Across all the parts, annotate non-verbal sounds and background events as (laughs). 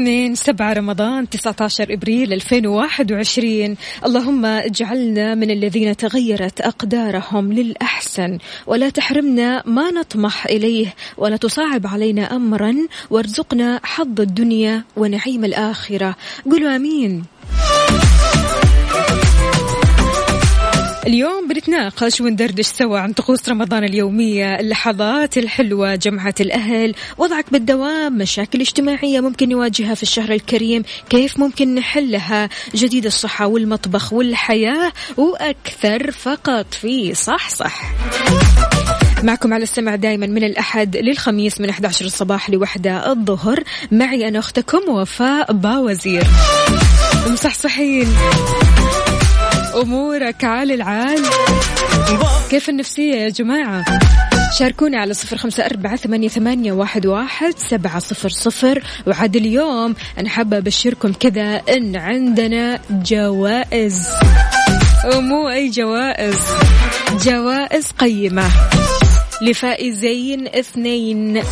الاثنين سبعة رمضان 19 إبريل 2021 اللهم اجعلنا من الذين تغيرت أقدارهم للأحسن ولا تحرمنا ما نطمح إليه ولا تصعب علينا أمرا وارزقنا حظ الدنيا ونعيم الآخرة. قولوا آمين. اليوم بنتناقش وندردش سوا عن طقوس رمضان اليومية. اللحظات الحلوة جمعة الأهل وضعك بالدوام مشاكل اجتماعية ممكن نواجهها في الشهر الكريم كيف ممكن نحلها جديد الصحة والمطبخ والحياة وأكثر فقط في صح صح. معكم على السمع دائما من الأحد للخميس من 11 الصباح لوحدة الظهر. معي أنا أختكم وفاء باوزير. مصحصحين. أمورك عال العال. كيف النفسية يا جماعة؟ شاركونا على صفر خمسة أربعة ثمانية, ثمانية واحد, واحد سبعة صفر صفر. وعاد اليوم أنا حابة أبشركم كذا إن عندنا جوائز. ومو أي جوائز. جوائز قيمة. لفائزين اثنين.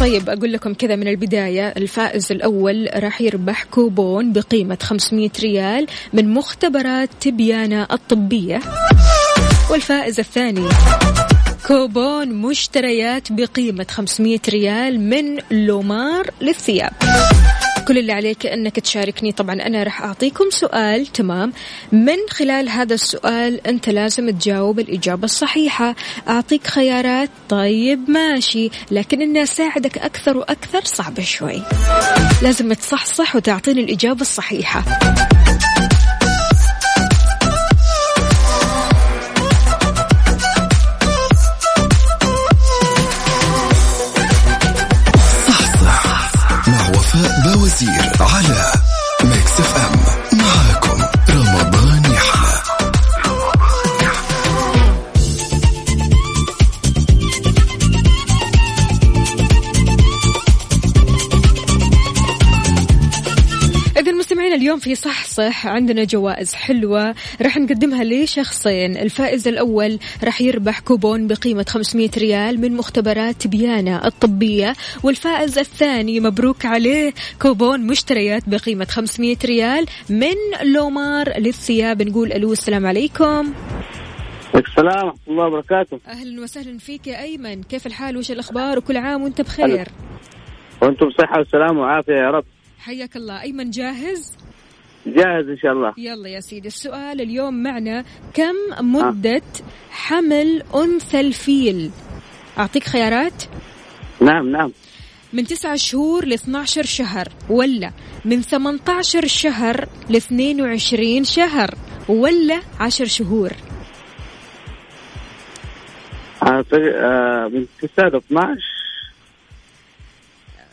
طيب أقول لكم كذا من البداية. الفائز الأول راح يربح كوبون بقيمة 500 ريال من مختبرات تبيانة الطبية. والفائز الثاني كوبون مشتريات بقيمة 500 ريال من لومار للثياب. كل اللي عليك أنك تشاركني. طبعا أنا راح أعطيكم سؤال تمام؟ من خلال هذا السؤال أنت لازم تجاوب الإجابة الصحيحة. أعطيك خيارات. طيب ماشي. لكن اني أساعدك أكثر وأكثر صعبه شوي. لازم تصحصح وتعطيني الإجابة الصحيحة. اليوم في صح صح عندنا جوائز حلوة راح نقدمها لشخصين. الفائز الأول راح يربح كوبون بقيمة 500 ريال من مختبرات تبيانة الطبية والفائز الثاني مبروك عليه كوبون مشتريات بقيمة 500 ريال من لومار للثياب. نقول ألو السلام عليكم. السلام ورحمة الله وبركاته. أهلا وسهلا فيك يا أيمن. كيف الحال؟ وش الأخبار؟ وكل عام وأنت بخير. وأنتم بصحة وسلام وعافية يا رب. حياك الله. أيمن جاهز؟ جاهز إن شاء الله. يلا يا سيدي السؤال اليوم معنا كم مدة حمل أنثى الفيل؟ أعطيك خيارات؟ نعم نعم. من تسعة شهور ل 12 شهر ولا من 18 شهر ل 22 شهر ولا 10 شهور؟ أعتقد آه من 9 ل 12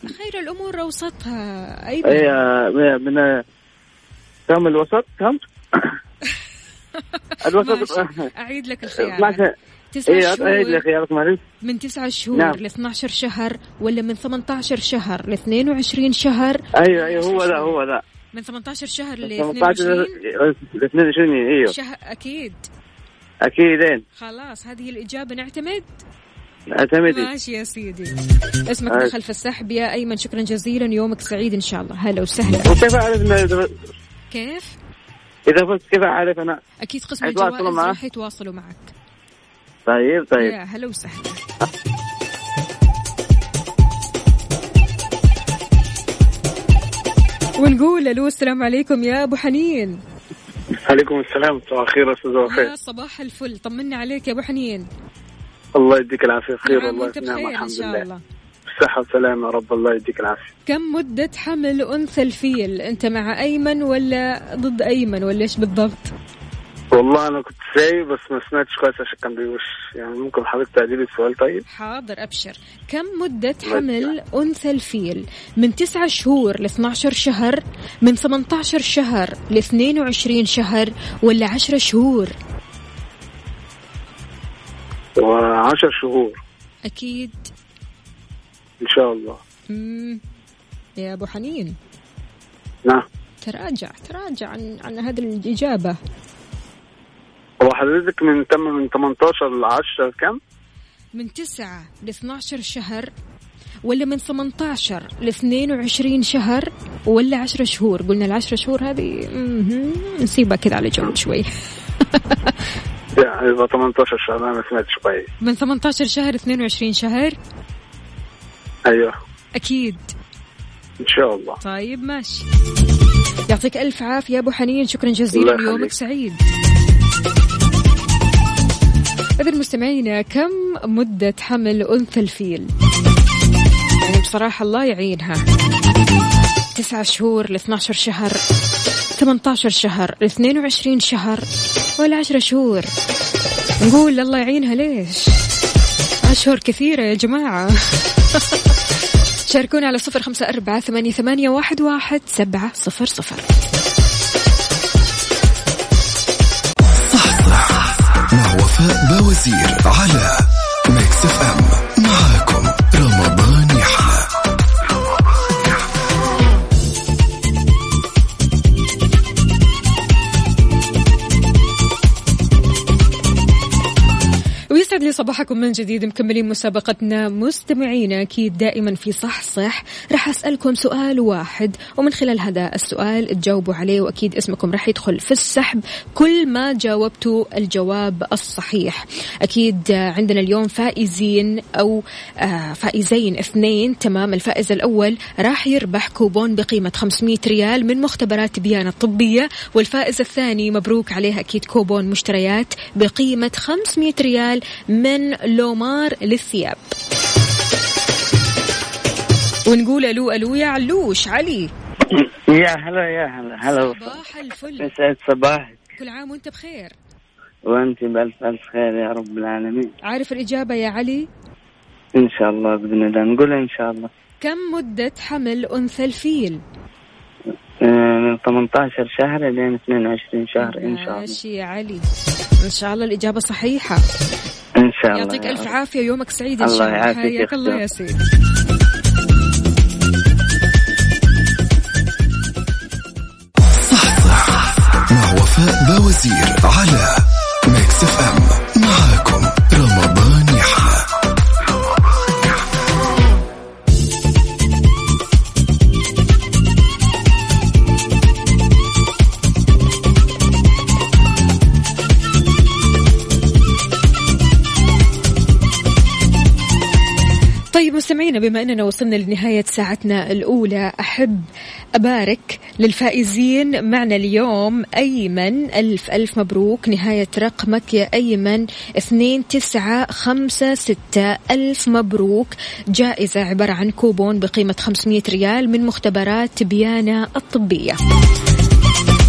خير الأمور أوسطها أيمن أي آه، من آه، كم الوسط كم؟ (laughs) الوسط ماشي. أعيد لك الخيارات. 12 تسعة اي أعيد لي شهور من تسعة شهور نعم. ل 12 شهر ولا من 18 شهر ل 22 شهر؟ أيوه أيوه هو ذا هو ذا من 18 شهر ل 18 22 ل 22 إيوه. شهر أكيد. خلاص هذه الإجابة نعتمد؟ اعتمدي ماشي يا سيدي. اسمك آه. دخل في السحب يا أيمن شكرا جزيلا. يومك سعيد إن شاء الله. هلا وسهلا. وكيف أعرف اذا كيف؟ إذا فزت كيف أعرف أنا. أكيد قسم الجوائز؟ راح يتواصلوا معك. طيب طيب. يا هلا وسهلا. ونقول ألو السلام عليكم يا أبو حنين. عليكم السلام صباح الخير أستاذ وفاء يا صباح الفل. طمنا عليك يا أبو حنين. الله يديك العافية نعم والله نعم بخير إن الحمد شاء لله. الله. بالصحه والسلامه يا رب الله يديك العافية كم مدة حمل أنثى الفيل؟ أنت مع أيمن ولا ضد أيمن ولا إيش بالضبط؟ والله أنا كنت سايق بس ما سمعتش كويس عشان كان بيوش يعني ممكن حضرتك تعديلي السؤال طيب حاضر أبشر كم مدة حمل أنثى الفيل؟ من 9 شهور ل 12 شهر من 18 شهر ل 22 شهر ولا 10 شهور؟ وعشر شهور أكيد إن شاء الله. مم. يا أبو حنين. نعم. تراجع تراجع عن عن هذه الإجابة. هو حضرتك من تم من 18 ل 10 كام؟ من 9 ل 12 شهر ولا من 18 ل 22 شهر ولا 10 شهور؟ قلنا ال 10 شهور هذه. نسيبها كذا على جنب شوي. (laughs) يعني يبقى 18 شهر أنا ما سمعتش كويس. من 18 شهر 22 شهر أيوه. أكيد. إن شاء الله. طيب ماشي. يعطيك ألف عافية أبو حنين. شكرا جزيلا. يومك سعيد. إذا مستمعينا كم مدة حمل أنثى الفيل؟ يعني بصراحة الله يعينها. تسعة شهور ل 12 شهر 18 شهر ل 22 شهر ولا 10 شهور. نقول الله يعينها ليش؟ أشهر كثيرة يا جماعة. (laughs) شاركونا على صفر خمسة أربعة ثمانية, ثمانية واحد, واحد سبعة صفر صفر. مع وفاء باوزير على Mix FM. لي صباحكم من جديد. مكملين مسابقتنا. مستمعينا أكيد دائما في صح صح. راح أسألكم سؤال واحد ومن خلال هذا السؤال تجاوبوا عليه وأكيد اسمكم راح يدخل في السحب كل ما جاوبتوا الجواب الصحيح. أكيد عندنا اليوم فائزين أو آه، فائزين اثنين. تمام الفائز الأول راح يربح كوبون بقيمة 500 ريال من مختبرات بيانة الطبية والفائز الثاني مبروك عليه أكيد كوبون مشتريات بقيمة 500 ريال من لومار للثياب. ونقول ألو ألو يا علوش علي. يا هلا يا هلا هلا. صباح الفل. يسعد صباحك. كل عام وأنت بخير؟ وأنت بألف ألف خير يا رب العالمين. عارف الإجابة يا علي؟ إن شاء الله بإذن الله. نقول إن شاء الله. كم مدة حمل أنثى الفيل؟ آه، من 18 شهر لين 22 شهر إن شاء الله. ماشي يا علي. إن شاء الله الإجابة صحيحة. الله يعطيك رب. عافية يومك سعيد الله شاء الله حياك الله. يا سيدي مع وفاء باوزير على Mix FM مستمعينا بما أننا وصلنا لنهاية ساعتنا الأولى أحب أبارك للفائزين معنا اليوم أيمن ألف ألف مبروك نهاية رقمك يا أيمن اثنين تسعة خمسة ستة ألف مبروك. جائزة عبارة عن كوبون بقيمة 500 ريال من مختبرات تبيانة الطبية.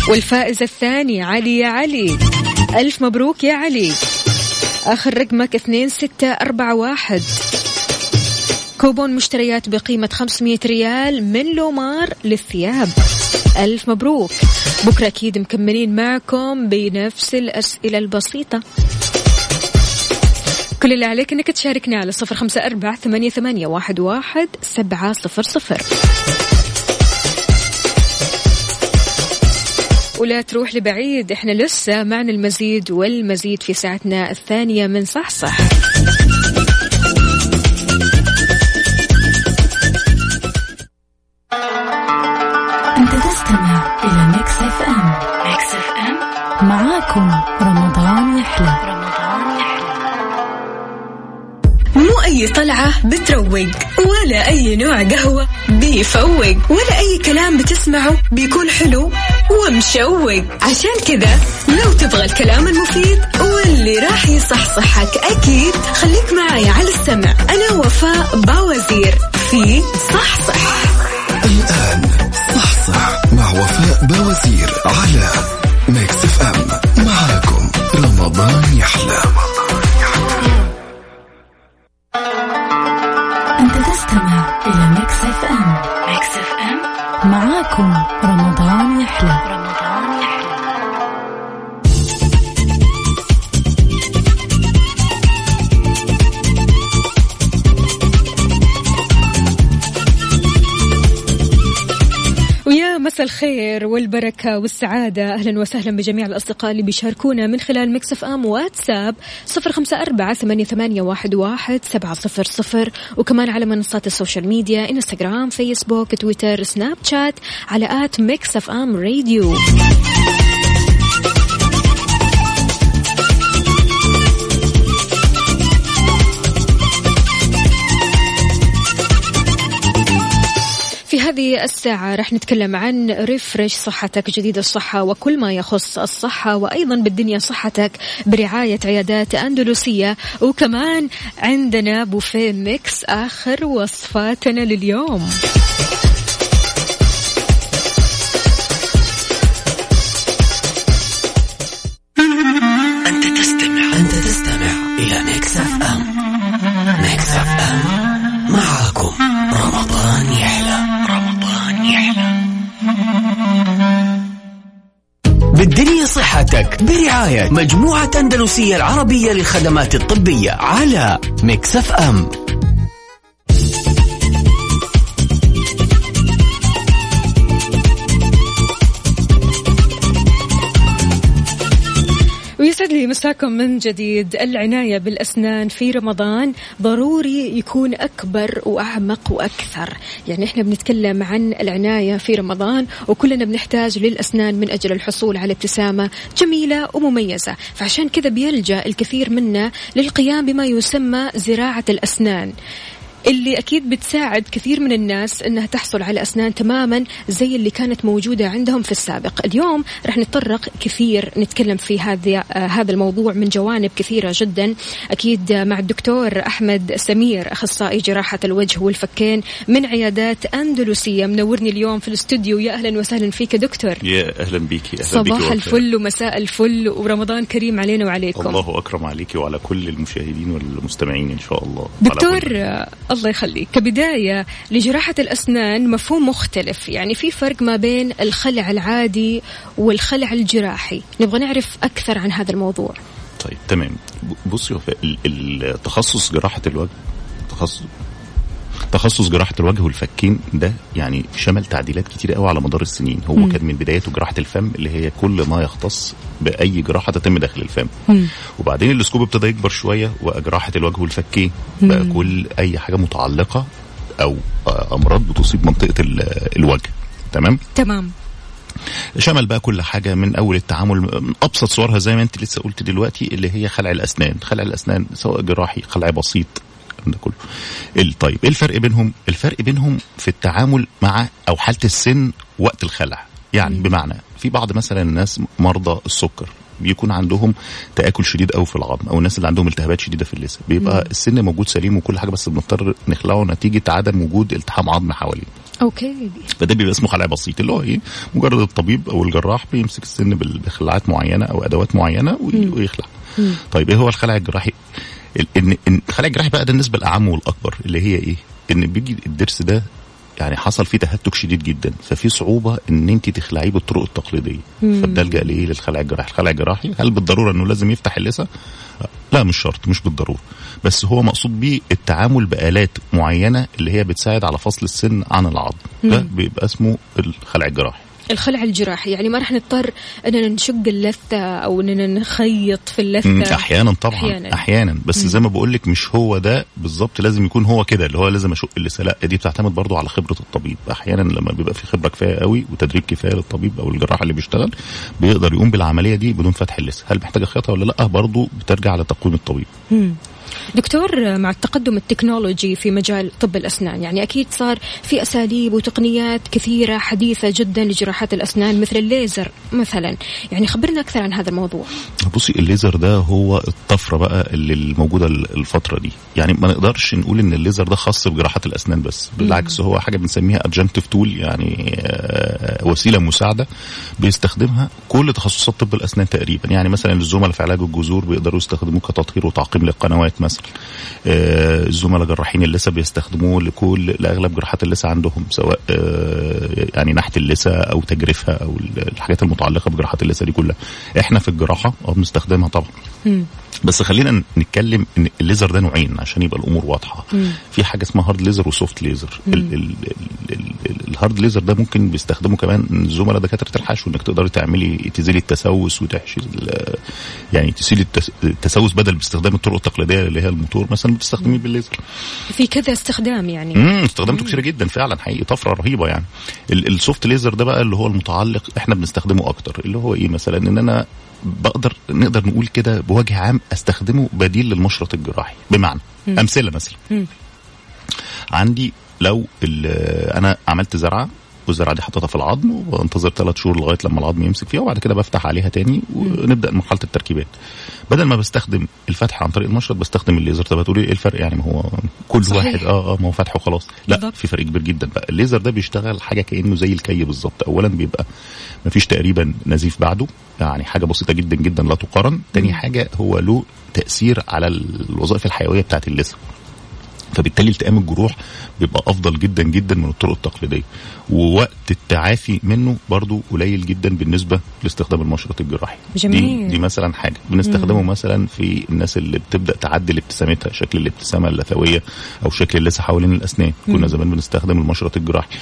والفائز الثاني علي يا علي. ألف مبروك يا علي. آخر رقمك اثنين ستة أربعة واحد. كوبون مشتريات بقيمة 500 ريال من لومار للثياب. ألف مبروك. بكرة أكيد مكملين معكم بنفس الأسئلة البسيطة. كل اللي عليك إنك تشاركنا على صفر خمسة أربعة ثمانية, ثمانية واحد, واحد سبعة صفر صفر. ولا تروح لبعيد إحنا لسه معنا المزيد والمزيد في ساعتنا الثانية من صح صح ام Mix FM معاكم رمضان يحلى. رمضان يحلى أي طلعة بتروق ولا أي نوع قهوة بيفوق ولا أي كلام بتسمعه بيكون حلو ومشوق. عشان كذا لو تبغى الكلام المفيد واللي راح يصحصحك أكيد خليك معايا على السمع. أنا وفاء باوزير في صحصح. الآن وفاء باوزير على Mix FM معاكم رمضان يحلى. أنت تستمع إلى Mix FM Mix FM معاكم رمضان يحلى. مساء الخير والبركة والسعادة. أهلا وسهلا بجميع الأصدقاء اللي بيشاركونا من خلال Mix FM واتساب صفر خمسة أربعة ثمانية, واحد سبعة صفر صفر. وكمان على منصات ال social media إنستغرام فيسبوك تويتر سناب شات على at Mix FM Radio. هذه الساعة رح نتكلم عن refresh صحتك جديد الصحة وكل ما يخص الصحة وأيضا بالدنيا صحتك برعاية عيادات أندلسية. وكمان عندنا بوفيه Mix آخر وصفاتنا لليوم. صحتك. برعاية مجموعة أندلسية العربية للخدمات الطبية على Mix FM. ويسعد لي مساكم من جديد العناية بالأسنان في رمضان. ضروري يكون أكبر وأعمق وأكثر. يعني إحنا بنتكلم عن العناية في رمضان وكلنا بنحتاج للأسنان من أجل الحصول على ابتسامة جميلة ومميزة. فعشان كذا بيلجأ الكثير منا للقيام بما يسمى زراعة الأسنان. اللي أكيد بتساعد كثير من الناس أنها تحصل على أسنان تماما زي اللي كانت موجودة عندهم في السابق. اليوم رح نتطرق كثير نتكلم في هذا آه هذا الموضوع من جوانب كثيرة جدا. أكيد مع الدكتور أحمد سمير أخصائي جراحة الوجه والفكين من عيادات أندلسية. منورني اليوم في الاستوديو. يا أهلا وسهلا فيك دكتور. يا أهلا بيكي أهلا صباح بيكي. الفل ومساء الفل ورمضان كريم علينا وعليكم. الله أكرم عليكي وعلى كل المشاهدين والمستمعين إن شاء الله. دكتور الله يخليك. كبداية لجراحة الأسنان مفهوم مختلف. يعني في فرق ما بين الخلع العادي والخلع الجراحي. نبغى نعرف أكثر عن هذا الموضوع. طيب تمام. بصي التخصص جراحة الوجه تخصص تخصص جراحة الوجه والفكين ده يعني شمل تعديلات كتير قوي على مدار السنين. هو مم. كان من بدايته جراحة الفم اللي هي كل ما يختص بأي جراحة تتم داخل الفم. وبعدين الاسكوب ابتدى يكبر شوية وجراحه الوجه والفكين بقى. كل أي حاجة متعلقة أو آه، أمراض بتصيب منطقة ال- الوجه. تمام؟ تمام. شمل بقى كل حاجة من أول التعامل من أبسط صورها زي ما أنت لسه قلت دلوقتي اللي هي خلع الأسنان. خلع الأسنان سواء جراحي خلع بسيط. الكلام ده كله. طيب إيه الفرق بينهم؟ الفرق بينهم في التعامل مع أو حالة السن وقت الخلع. يعني بمعنى في بعض مثلا الناس مرضى السكر بيكون عندهم تآكل شديد قوي في العظم أو الناس اللي عندهم التهابات شديدة في اللثة. بيبقى مم. السن موجود سليم وكل حاجة بس بنضطر نخلعه نتيجة عدم وجود التحام عظم حواليه. أوكي. فده بيبقى اسمه خلع بسيط اللي هو إيه؟ مجرد الطبيب أو الجراح بيمسك السن بخلعات معينة أو أدوات معينة. ويخلع. مم. طيب إيه هو الخلع الجراحي؟ ال- ان ان الخلع الجراحي بقى ده النسبة الأعم والأكبر اللي هي إيه؟ إن بيجي الضرس ده يعني حصل فيه تهتك شديد جدا ففي صعوبة إن أنت تخلعيه بالطرق التقليدية. فبنلجا لإيه؟ للخلع الجراحي الخلع الجراحي هل بالضرورة إنه لازم يفتح اللثة؟ لا مش شرط مش بالضرورة. بس هو مقصود بيه التعامل بآلات معينة اللي هي بتساعد على فصل السن عن العظم ده. بيبقى اسمه الخلع الجراحي الخلع الجراحي يعني ما راح نضطر أننا نشق اللثة أو أننا نخيط في مم، اللثة أحيانا طبعا. أحيانا, أحيانا. بس. زي ما بقول لك مش هو ده بالظبط لازم يكون هو كده اللي هو لازم أشق اللثه لا دي بتعتمد برضو على خبرة الطبيب أحيانا لما بيبقى في خبرة كفاية قوي وتدريب كفاية للطبيب أو الجراح اللي بيشتغل بيقدر يقوم بالعملية دي بدون فتح اللثه هل محتاجة خياطة ولا لأ برضو بترجع لتقويم الطبيب مم. دكتور مع التقدم التكنولوجي في مجال طب الأسنان يعني أكيد صار في أساليب وتقنيات كثيرة حديثة جدا لجراحات الأسنان مثل الليزر مثلا. يعني خبرنا أكثر عن هذا الموضوع. بصي الليزر ده هو الطفرة بقى اللي الموجوده الفترة دي. يعني ما نقدرش نقول إن الليزر ده خاص بجراحات الأسنان بس. بالعكس هو حاجة بنسميها adjunctive tool يعني آه، وسيلة مساعدة بيستخدمها كل تخصصات طب الأسنان تقريبا. يعني مثلا الزملاء في علاج الجذور بيقدروا يستخدموه كتطهير وتعقيم للقنوات مثلا. آه، الزملاء جراحين اللثه بيستخدموه لكل لأغلب جراحات اللثه عندهم سواء آه، يعني نحت اللثه أو تجريفها أو الحاجات المتعلقة بجراحات اللثه دي كلها. إحنا في الجراحة آه بنستخدمها طبعا. بس خلينا نتكلم إن الليزر ده نوعين عشان يبقى الأمور واضحة. في حاجة اسمها hard laser و soft laser ال- ال- ال- ال- ال- ال hard laser ده ممكن بيستخدمه كمان زملاء دكاتره الحشو إنك تقدري تعملي تزيلي التسوس وتحشي يعني التس- التسوس بدل باستخدام الطرق التقليدية اللي هي الموتور مثلا بتستخدميه بالليزر. في كذا استخدام يعني. امم استخدامته كتير جدا فعلا حقيقي طفرة رهيبة يعني. ال- السوفت ليزر ده بقى اللي هو المتعلق إحنا بنستخدمه أكتر اللي هو إيه مثلا؟ إن أنا بقدر نقدر نقول كده بوجه عام أستخدمه بديل للمشرط الجراحي. بمعنى أمثلة مثلا. عندي لو أنا عملت زرعة والزرعة دي حطيتها في العظم وانتظر ثلاث شهور لغاية لما العظم يمسك فيها وبعد كده بفتح عليها تاني ونبدأ مرحله التركيبات. بدل ما بستخدم الفتح عن طريق المشرط بستخدم الليزر. طب هتقولي إيه الفرق؟ يعني ما هو كل صحيح. واحد آه آه ما هو فتح وخلاص. لا بالضبط. في فرق كبير جدا. بقى الليزر ده بيشتغل حاجة كأنه زي الكي بالظبط. اولا بيبقى ما فيش تقريبا نزيف بعده يعني حاجة بسيطة جدا جدا لا تقارن. تاني حاجة هو له تأثير على الوظائف الحيوية بتاعت اللثه فبالتالي التئام الجروح بيبقى أفضل جدا جدا من الطرق التقليدية. ووقت التعافي منه برضو قليل جدا بالنسبة لاستخدام المشرط الجراحي. جميل. دي, دي مثلا حاجة. بنستخدمه مثلا في الناس اللي بتبدأ تعدل ابتسامتها شكل الابتسامة اللثوية أو شكل اللثة حوالين الأسنان. كنا زمان بنستخدم المشرط الجراحي.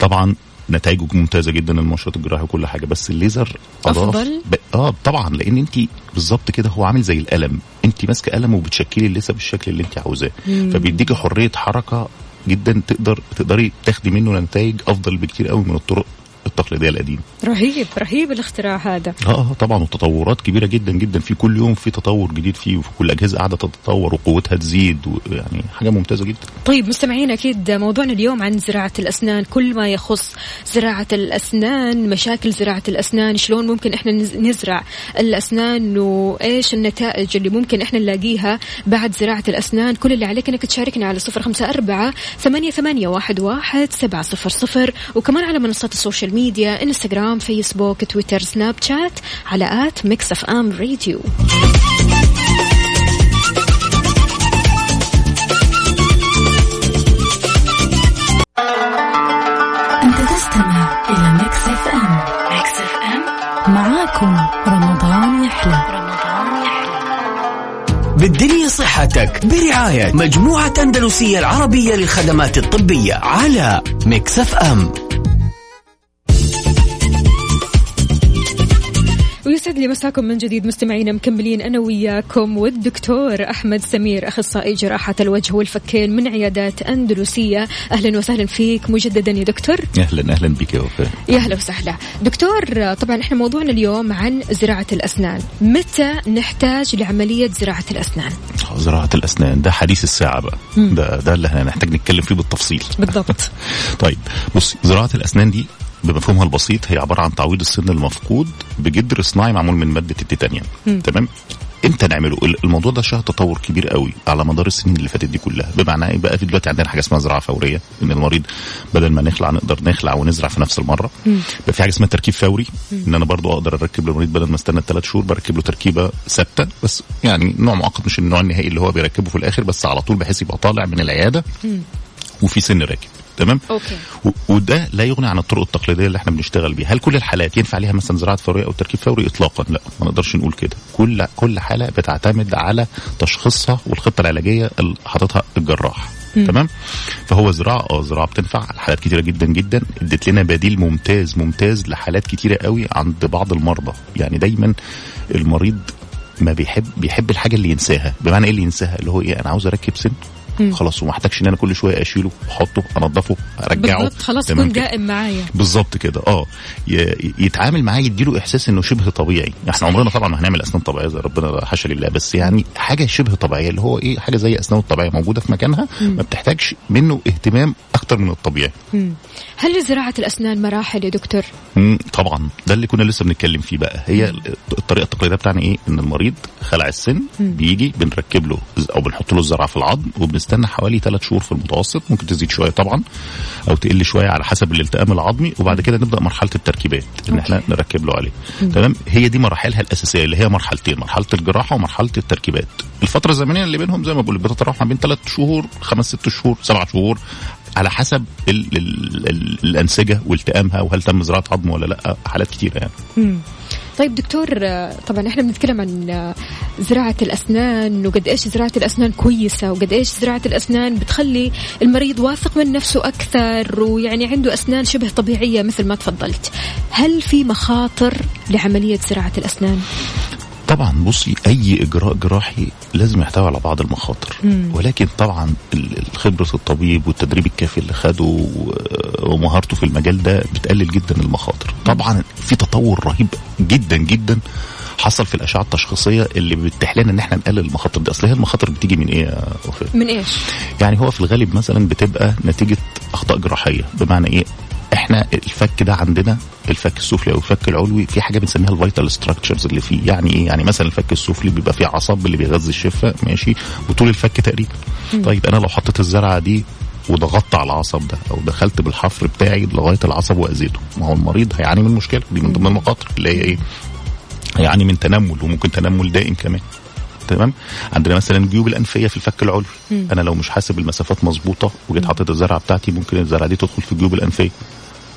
طبعا نتائجه ممتازة جدا المشرط الجراحي وكل حاجة بس الليزر أفضل؟ ب... آه طبعا لأن انت بالظبط كده هو عامل زي القلم انت ماسكة قلم وبتشكلي اللثه بالشكل اللي انت عاوزاه. فبيديكي حرية حركة جدا تقدر تقدري تاخدي منه نتائج أفضل بكتير قوي من الطرق التقليدية القديمة. رهيب رهيب الاختراع هذا. آه آه طبعا وتطورات كبيرة جدا جدا. في كل يوم في تطور جديد فيه وفي كل الاجهزه قاعدة تتطور وقوتها تزيد ويعني حاجة ممتازة جدا. طيب مستمعين أكيد موضوعنا اليوم عن زراعة الأسنان. كل ما يخص زراعة الأسنان مشاكل زراعة الأسنان شلون ممكن إحنا نز- نزرع الأسنان وإيش النتائج اللي ممكن إحنا نلاقيها بعد زراعة الأسنان. كل اللي عليك إنك تشاركنا على صفر خمسة أربعة ثمانية, ثمانية واحد, واحد سبعة صفر صفر. وكمان على منصات ال social media. انستغرام فيسبوك تويتر سناب شات على at Mix FM Radio أنت تستمع إلى Mix FM Mix FM معاكم رمضان يحلى. رمضان يحلى بالدنيا صحتك برعاية مجموعة أندلسية العربية للخدمات الطبية على Mix FM ويسعد لي مساكم من جديد مستمعينا مكملين أنا وياكم والدكتور أحمد سمير أخصائي جراحة الوجه والفكين من عيادات أندلسية. أهلا وسهلا فيك مجددا يا دكتور. أهلا أهلا بك يا وفاء. يا أهلا وسهلا. دكتور طبعا إحنا موضوعنا اليوم عن زراعة الأسنان. متى نحتاج لعملية زراعة الأسنان؟ زراعة الأسنان ده حديث الساعة بقى. ده ده اللي هنحتاج نتكلم فيه بالتفصيل. بالضبط. (laughs) طيب بص زراعة الأسنان دي بمفهومها البسيط هي عبارة عن تعويض السن المفقود بجدر صناعي معمول من مادة التيتانيوم تمام؟ إمتى نعمله؟ ال- الموضوع ده شهد تطور كبير قوي على مدار السنين اللي فاتت دي كلها. بمعنى إيه بقى؟ في دلوقتي عندنا حاجة اسمها زراعة فورية إن المريض بدل ما نخلع نقدر نخلع ونزرع في نفس المرة. بقى في حاجة اسمها تركيب فوري إن أنا برضو أقدر أركب للمريض بدل ما أستنى ثلاث شهور بركب له تركيبة ثابتة بس يعني نوع مؤقت مش النوع النهائي اللي هو بيركبه في الآخر بس على طول بحيث يبقى طالع من العيادة وفي سن راكب. تمام؟ okay. و- وده لا يغني عن الطرق التقليدية اللي إحنا بنشتغل بيها. هل كل الحالات ينفع ليها مثلا زراعة فورية أو تركيب فوري؟ اطلاقا لا ما نقدرش نقول كده. كل كل حالة بتعتمد على تشخيصها والخطة العلاجية اللي حاططها الجراح. تمام؟ فهو زراعة آه زراعة بتنفع. حالات كتيرة جدا جدا. ادت لنا بديل ممتاز ممتاز لحالات كتيرة قوي عند بعض المرضى. يعني دايما المريض ما بيحب بيحب الحاجة اللي ينساها. بمعنى إيه اللي ينساها؟ اللي هو إيه؟ أنا عاوز أركب سن خلاص وما احتاجش ان أنا كل شوية اشيله احطه انضفه ارجعه. بالضبط خلاص كده. دائم معايا. بالظبط كده. آه يتعامل معاه يديله احساس انه شبه طبيعي. إحنا عمرنا طبعا ما هنعمل أسنان طبيعية زي ربنا حاشا لله بس يعني حاجة شبه طبيعية اللي هو إيه حاجة زي أسنان الطبيعيه موجودة في مكانها ما بتحتاجش منه اهتمام أكتر من الطبيعي. مم. هل لزراعة الأسنان مراحل يا دكتور؟ مم، طبعا. ده اللي كنا لسه بنتكلم فيه بقى. هي الطريقة التقليدية بتاعنا إيه؟ إن المريض خلع السن بيجي بنركب له أو بنحط له الزرعه في العظم وبنستنى حوالي ثلاث شهور في المتوسط ممكن تزيد شوية طبعا أو تقل شوية على حسب الالتئام العظمي وبعد كده نبدأ مرحلة التركيبات إن إحنا نركب له عليه. تمام؟ هي دي مراحلها الأساسية اللي هي مرحلتين مرحلة الجراحة ومرحلة التركيبات. الفترة الزمنية اللي بينهم زي ما بقول بتتراوح ما بين ثلاث شهور خمس ست شهور سبع شهور على حسب ال ال ال الأنسجة والتئامها وهل تم زراعة عظم ولا لأ حالات كتيرة يعني. طيب دكتور آه، طبعا إحنا بنتكلم عن آه، زراعة الأسنان وقد إيش زراعة الأسنان كويسة وقد إيش زراعة الأسنان بتخلي المريض واثق من نفسه أكثر ويعني عنده أسنان شبه طبيعية مثل ما تفضلت هل في مخاطر لعملية زراعة الأسنان؟ طبعا بصي أي إجراء جراحي لازم يحتوي على بعض المخاطر. ولكن طبعا خبرة الطبيب والتدريب الكافي اللي خده ومهارته في المجال ده بتقلل جدا المخاطر. طبعا في تطور رهيب جدا جدا حصل في الأشعة التشخيصية اللي بتتيح لنا إن إحنا نقلل المخاطر دي. أصل هي المخاطر بتيجي من إيه يا وفاء من إيش؟ يعني هو في الغالب مثلا بتبقى نتيجة أخطاء جراحية. بمعنى إيه؟ إحنا الفك ده عندنا الفك السفلي أو الفك العلوي في حاجة بنسميها ال vital structures اللي فيه. يعني إيه؟ يعني مثلا الفك السفلي بيبقى فيه عصب اللي بيغذي الشفة ماشي؟ وطول الفك تقريبا. طيب أنا لو حطيت الزرعة دي وضغطت على العصب ده أو دخلت بالحفر بتاعي لغاية العصب وأذيته ما هو المريض هيعاني من مشكلة دي من ضمن المخاطر اللي هي إيه؟ هيعاني من تنمل وممكن تنمل دائم كمان. تمام؟ عندنا مثلا الجيوب الأنفية في الفك العلوي. أنا لو مش حاسب المسافات مظبوطة وجيت حطيت الزرعة بتاعتي ممكن الزرعة دي تدخل في الجيوب الأنفية.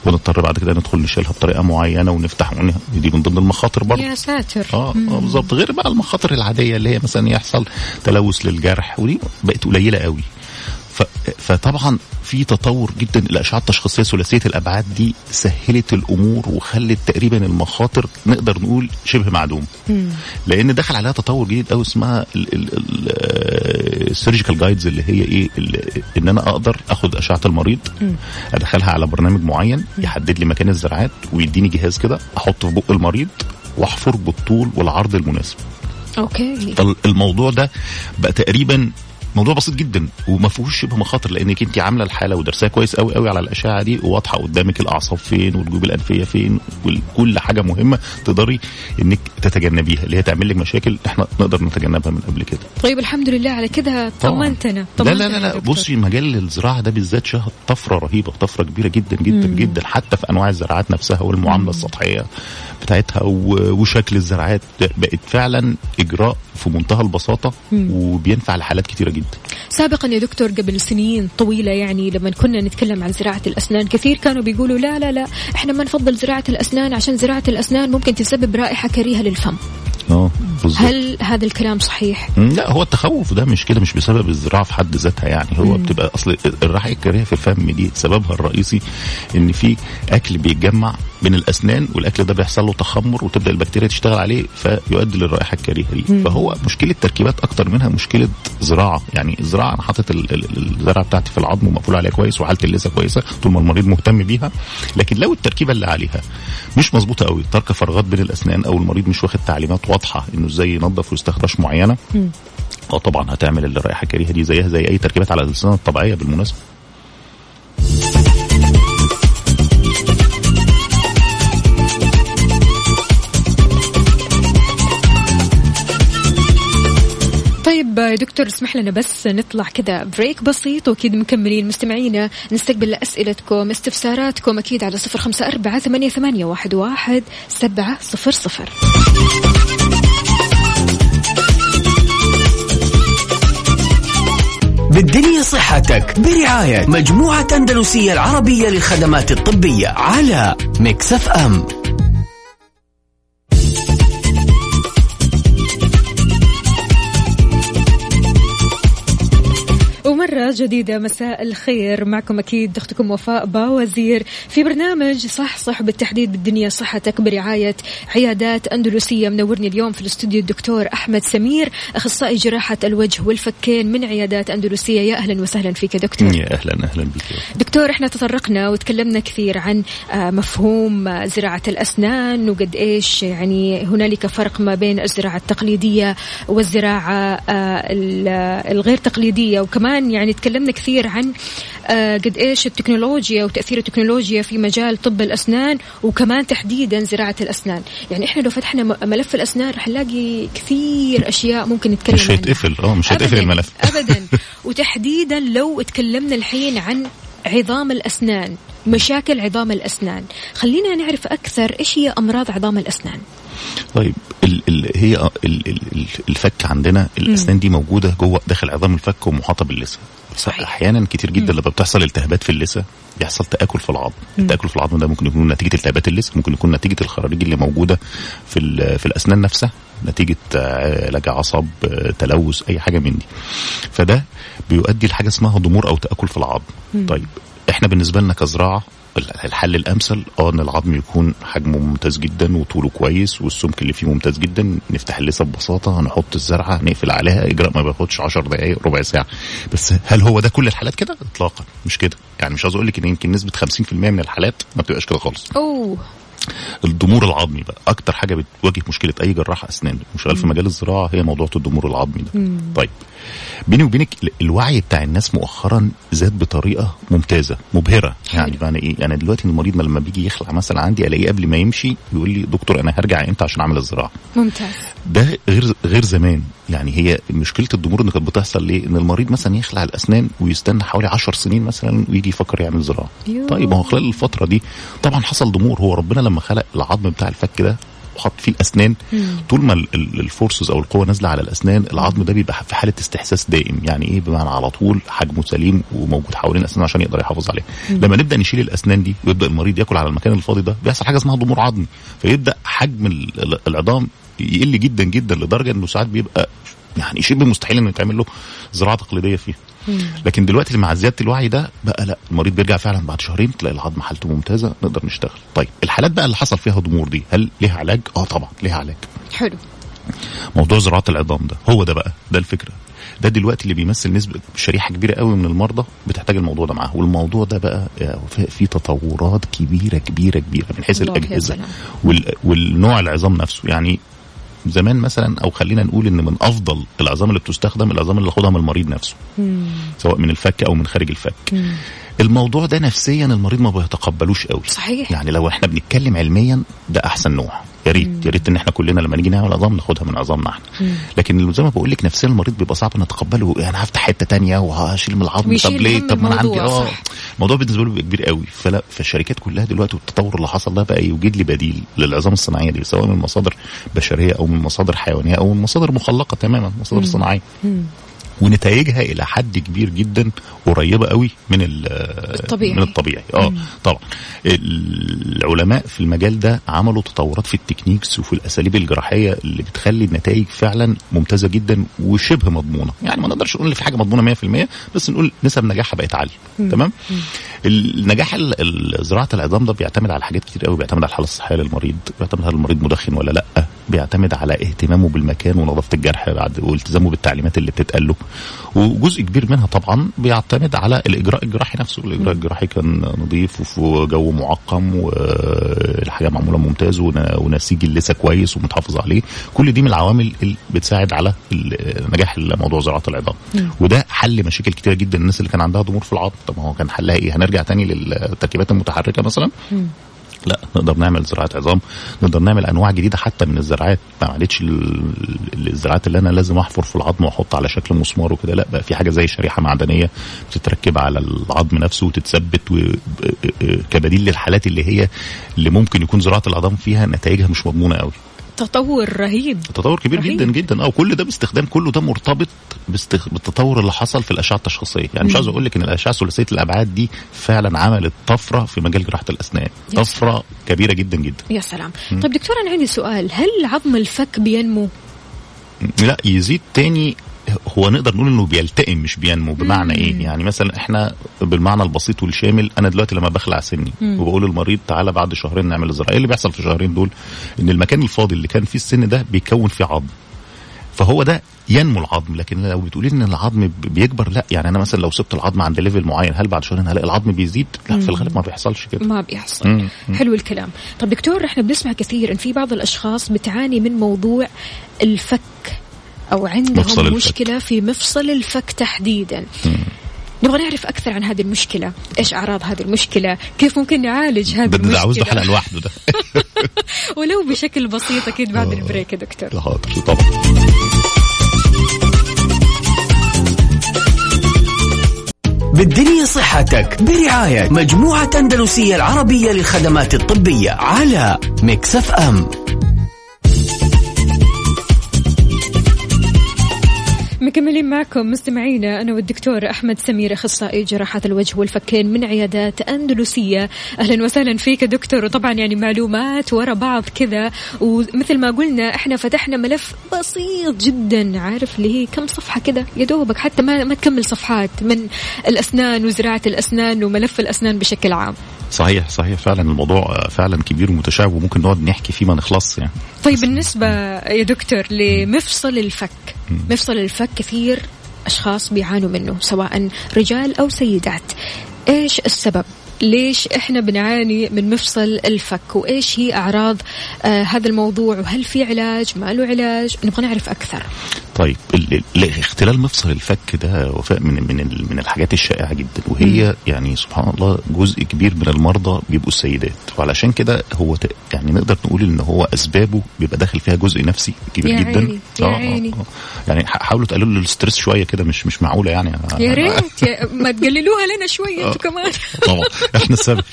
ونضطر بعد كده ندخل نشيلها بطريقة معينة ونفتح ونها- دي من ضمن المخاطر برضه. يا ساتر. آه آه بالظبط. غير بقى المخاطر العادية اللي هي مثلا يحصل تلوث للجرح ودي بقت قليلة قوي. فطبعا في تطور جدا الاشعه التشخيصية ثلاثيه الأبعاد دي سهلت الأمور وخلت تقريبا المخاطر نقدر نقول شبه معدوم لأن دخل عليها تطور جديد قوي اسمها السيرجيكال جايدز اللي هي إيه إن أنا أقدر أخد أشعة المريض أدخلها على برنامج معين يحدد لي مكان الزرعات ويديني جهاز كده أحطه في بق المريض وأحفر بالطول والعرض المناسب. أوكي. الموضوع ده بقى تقريبا موضوع بسيط جدا وما فيهوش شبه مخاطر لانك انت عامله الحاله ودرسها كويس قوي قوي على الاشعه دي وواضحه قدامك الاعصاب فين والجيوب الانفيه فين وكل حاجة مهمه تقدري انك تتجنبيها اللي هي تعمل لك مشاكل إحنا نقدر نتجنبها من قبل كده طيب الحمد لله على كده. طمنتنا لا لا لا, لا. بصي مجال الزراعة ده بالذات شهد طفرة رهيبة طفرة كبيرة جدا جدا مم. جدا حتى في أنواع الزراعات نفسها والمعاملة السطحية بتاعتها وشكل الزراعات بقت فعلا إجراء في منتهى البساطة وبينفع لحالات كتيرة جدا. سابقا يا دكتور قبل سنين طويلة يعني لما كنا نتكلم عن زراعة الأسنان كثير كانوا بيقولوا لا لا لا إحنا ما نفضل زراعة الأسنان عشان زراعة الأسنان ممكن تسبب رائحة كريهة للفم. آه هل هذا الكلام صحيح؟ لا هو التخوف ده مش كده مش بسبب الزراعة في حد ذاتها يعني. هو مم. بتبقى أصل الرائحة الكريهة في الفم دي سببها الرئيسي إن في أكل بيتجمع بين الأسنان والأكل ده بيحصل له تخمر وتبدأ البكتيريا تشتغل عليه فيؤدي للرائحة الكريهة دي. فهو مشكلة تركيبات أكتر منها مشكلة زراعة. يعني الزراعة أنا حاطط ال- ال- الزرعة بتاعتي في العظم ومقفول عليها كويس وحاله اللثه كويسة طول ما المريض مهتم بيها. لكن لو التركيبة اللي عليها مش مظبوطة قوي ترك فراغات بين الأسنان أو المريض مش واخد تعليمات واضحة إنه إزاي ينظف ويستخرج معينة آه طبعا هتعمل الرائحة الكريهة دي زيها زي أي تركيبات على الأسنان الطبيعية بالمناسبة. طيب دكتور اسمح لنا بس نطلع كذا break بسيط وأكيد مكملين مستمعينا. نستقبل أسئلتكم استفساراتكم أكيد على صفر خمسة أربعة ثمانية, ثمانية واحد, واحد سبعة صفر صفر. بالدنيا صحتك برعاية مجموعة أندلسية العربية للخدمات الطبية على Mix F ومرة جديدة مساء الخير. معكم أكيد أختكم وفاء باوزير في برنامج صح صح بالتحديد بالدنيا صحتك برعاية عيادات أندلسية. منورني اليوم في الاستوديو الدكتور أحمد سمير أخصائي جراحة الوجه والفكين من عيادات أندلسية. يا أهلا وسهلا فيك دكتور. يا أهلا أهلا بك دكتور إحنا تطرقنا وتكلمنا كثير عن آه، مفهوم آه، زراعة الأسنان وقد إيش يعني هنالك فرق ما بين الزراعة التقليدية والزراعة ال- آه، الغير تقليدية. وكمان يعني تكلمنا كثير عن آه، قد إيش التكنولوجيا وتأثير التكنولوجيا في مجال طب الأسنان وكمان تحديدا زراعة الأسنان. يعني إحنا لو فتحنا ملف الأسنان رح نلاقي كثير أشياء ممكن نتكلم مش هيتقفل. آه مش هيتقفل الملف. ابدا. وتحديدا لو تكلمنا الحين عن عظام الأسنان مشاكل عظام الأسنان. خلينا نعرف أكثر إيش هي أمراض عظام الأسنان. طيب ال ال هي ال ال ال الفك عندنا الأسنان دي موجودة جوه داخل عظام الفك ومحاطة باللثة. صحيح. أحيانا كتير جدا لما بتحصل التهابات في اللثة بيحصل تآكل في العظم. التاكل في العظم ده ممكن يكون نتيجة التهابات اللثة ممكن يكون نتيجة الخراريج اللي موجودة في في الأسنان نفسها نتيجة آه، علاج عصب آه، تلوث أي حاجة من دي. فده بيؤدي لحاجة اسمها ضمور أو تأكل في العظم. طيب إحنا بالنسبة لنا كزراعة الحل الأمثل آه إن العظم يكون حجمه ممتاز جدا وطوله كويس والسمك اللي فيه ممتاز جدا نفتح اللثه ببساطة نحط الزرعة نقفل عليها إجراء ما بياخدش 10 دقائق ربع ساعة. بس هل هو ده كل الحالات كده؟ اطلاقا مش كده. يعني مش عاوز أقول لك إن يمكن نسبة 50% من الحالات ما بتبقاش كده خالص. أوه. الضمور العظمي بقى. أكتر حاجة بتواجه مشكلة أي جراح أسنان وشغال في مجال الزراعة هي موضوع الضمور العظمي ده. طيب. بيني وبينك ال- الوعي بتاع الناس مؤخرا زاد بطريقة ممتازة مبهرة. يعني معنى إيه؟ يعني دلوقتي المريض لما بيجي يخلع مثلا عندي ألاقيه قبل ما يمشي يقول لي دكتور أنا هرجع إمتى عشان أعمل الزراعة؟ ممتاز. ده غير غير زمان. يعني هي مشكلة الضمور اللي كانت بتحصل ليه؟ إن المريض مثلا يخلع الأسنان ويستنى حوالي 10 سنين مثلا ويجي يفكر يعمل زراعة. طيب هو خلال الفترة دي طبعا حصل ضمور. هو ربنا لما خلق العظم بتاع الفك ده وحط فيه الأسنان طول ما ال- ال- ال forces أو القوة نازلة على الأسنان العظم ده بيبقى في حالة استحساس دائم. يعني إيه؟ بمعنى على طول حجمه سليم وموجود حوالين الأسنان عشان يقدر يحافظ عليه. لما نبدأ نشيل الأسنان دي ويبدأ المريض ياكل على المكان الفاضي ده بيحصل حاجة اسمها ضمور عظمي. فيبدأ حجم ال- ال- العظام يقل جدا جدا لدرجة إنه ساعات بيبقى يعني شبه مستحيل إنه يتعمل له زراعة تقليدية فيه. لكن دلوقتي مع زيادة الوعي ده بقى لا المريض بيرجع فعلا بعد شهرين تلاقي العظم حالته ممتازة نقدر نشتغل. طيب الحالات بقى اللي حصل فيها ضمور دي هل ليها علاج؟ آه طبعا ليها علاج. حلو. موضوع زراعة العظام ده هو ده بقى ده الفكرة. ده دلوقتي اللي بيمثل نسبة شريحة كبيرة قوي من المرضى بتحتاج الموضوع ده معاه. والموضوع ده بقى في- تطورات كبيرة كبيرة كبيرة من حيث الأجهزة. وال والنوع العظام نفسه. يعني زمان مثلا أو خلينا نقول إن من أفضل العظام اللي بتستخدم العظام اللي ياخدها من المريض نفسه. سواء من الفك أو من خارج الفك. الموضوع ده نفسيا المريض ما بيتقبلوش قوي. صحيح. يعني لو إحنا بنتكلم علميا ده أحسن نوع. يا ريت يا ريت ان إحنا كلنا لما نيجي نعمل عظام ناخدها من عظامنا إحنا. لكن زي ما بقول لك نفسيا المريض بيبقى صعب نتقبله أنا هفتح حتة تانية وهشيل من العظم. طب ليه؟ طب ما أنا عندي آه. الموضوع بالنسبة له بيبقى كبير قوي. فلا فالشركات كلها دلوقتي والتطور اللي حصل ده بقى يوجد لي بديل للعظام الصناعية دي سواء من مصادر بشرية أو من مصادر حيوانية أو من مصادر مخلقة تماما مصادر صناعية. ونتائجها إلى حد كبير جدا قريبة قوي من ال- الطبيعي. من الطبيعي. آه طبعا. العلماء في المجال ده عملوا تطورات في التكنيكس وفي الأساليب الجراحية اللي بتخلي النتائج فعلا ممتازة جدا وشبه مضمونة. يعني ما نقدرش نقول إن في حاجة مضمونة 100% بس نقول نسب نجاحها بقت عالية. تمام؟ النجاح ال- ال- زراعة العظام ده بيعتمد على حاجات كتير قوي. بيعتمد على الحالة الصحية للمريض بيعتمد هل المريض مدخن ولا لأ بيعتمد على اهتمامه بالمكان ونظافة الجرح بعد والتزامه بالتعليمات اللي بتتقال له. وجزء كبير منها طبعا بيعتمد على الإجراء الجراحي نفسه. الإجراء الجراحي كان نظيف وفي جو معقم والحاجة معمولة ممتاز ون- ونسيج اللثة كويس ومتحافظ عليه. كل دي من العوامل اللي بتساعد على نجاح موضوع زراعة العظام. وده حل مشاكل كتيرة جدا. الناس اللي كان عندها ضمور في العظم طب ما هو كان حلها إيه؟ هنرجع تاني للتركيبات المتحركة مثلا؟ لا نقدر نعمل زراعة عظام نقدر نعمل أنواع جديدة حتى من الزراعات. ما عادتش ال- الزراعات اللي أنا لازم أحفر في العظم وأحط على شكل مسمار وكده لا بقى في حاجة زي شريحة معدنية بتتركب على العظم نفسه وتتثبت كبديل للحالات اللي هي اللي ممكن يكون زراعة العظام فيها نتائجها مش مضمونة قوي تطور رهيب. تطور كبير رهيب. جدا جدا. آه وكل ده باستخدام كله ده مرتبط باستخ... بالتطور اللي حصل في الأشعة التشخيصيه يعني مش عاوز أقول لك إن الأشعة ثلاثية الأبعاد دي فعلا عملت طفرة في مجال جراحة الأسنان. طفرة كبيرة جدا جدا. يا سلام. طيب دكتور أنا عندي سؤال. هل عظم الفك بينمو؟ لا يزيد تاني هو نقدر نقول إنه بيلتئم مش بينمو بمعنى إيه؟ يعني مثلا إحنا بالمعنى البسيط والشامل أنا دلوقتي لما بخلع سني وبقول للمريض تعالى بعد شهرين نعمل زراعه إيه اللي بيحصل في الشهرين دول؟ إن المكان الفاضي اللي كان فيه السن ده بيكون فيه عظم. فهو ده ينمو العظم. لكن لو بتقولي إن العظم بيكبر لا. يعني أنا مثلا لو سبت العظم عند ليفل معين هل بعد شهرين هلاقي العظم بيزيد؟ لا في الغالب ما بيحصلش كده. ما بيحصل. مم. مم. حلو الكلام. طب دكتور إحنا بنسمع كثير ان في بعض الأشخاص بتعاني من موضوع الفك. أو مفصل عندهم الفك. مشكلة في مفصل الفك تحديدا. نبغى نعرف أكثر عن هذه المشكلة. إيش أعراض هذه المشكلة؟ كيف ممكن نعالج هذه ده ده عاوز له المشكلة؟ حلقه لوحده ده. (laughs) ولو بشكل بسيط أكيد بعد ال break يا دكتور. حاضر طبعا. بالدنيا صحتك برعاية مجموعة أندلسية العربية للخدمات الطبية على Mix F مكملين معكم مستمعينا أنا والدكتور أحمد سمير أخصائي جراحات الوجه والفكين من عيادات أندلسية. أهلا وسهلا فيك دكتور. وطبعا يعني معلومات ورا بعض كذا. ومثل ما قلنا إحنا فتحنا ملف بسيط جدا. عارف اللي هي كم صفحة كذا يا دوبك حتى ما ما تكمل صفحات من الأسنان وزراعة الأسنان وملف الأسنان بشكل عام. صحيح صحيح. فعلا الموضوع فعلا كبير ومتشعب وممكن نقعد نحكي فيه ما نخلص يعني. طيب بالنسبة يا دكتور لمفصل الفك مفصل الفك كثير أشخاص بيعانوا منه سواء رجال أو سيدات. إيش السبب؟ ليش إحنا بنعاني من مفصل الفك؟ وإيش هي أعراض آه هذا الموضوع؟ وهل في علاج؟ ما له علاج؟ نبغى نعرف أكثر. طيب ال- ال- اختلال مفصل الفك ده وفاء من من من الحاجات الشائعة جدا. وهي يعني سبحان الله جزء كبير من المرضى بيبقوا السيدات. وعلشان كده هو يعني نقدر نقول إن هو أسبابه بيبقى داخل فيها جزء نفسي كبير يا جدا. عيني، يا آه، آه، عيني. آه. يعني ح- حاولوا تقللوا ال stress شوية كده مش مش معقولة يعني. يا ريت ما تقللوها لنا شوية أنتوا كمان. طبعا. إحنا السبب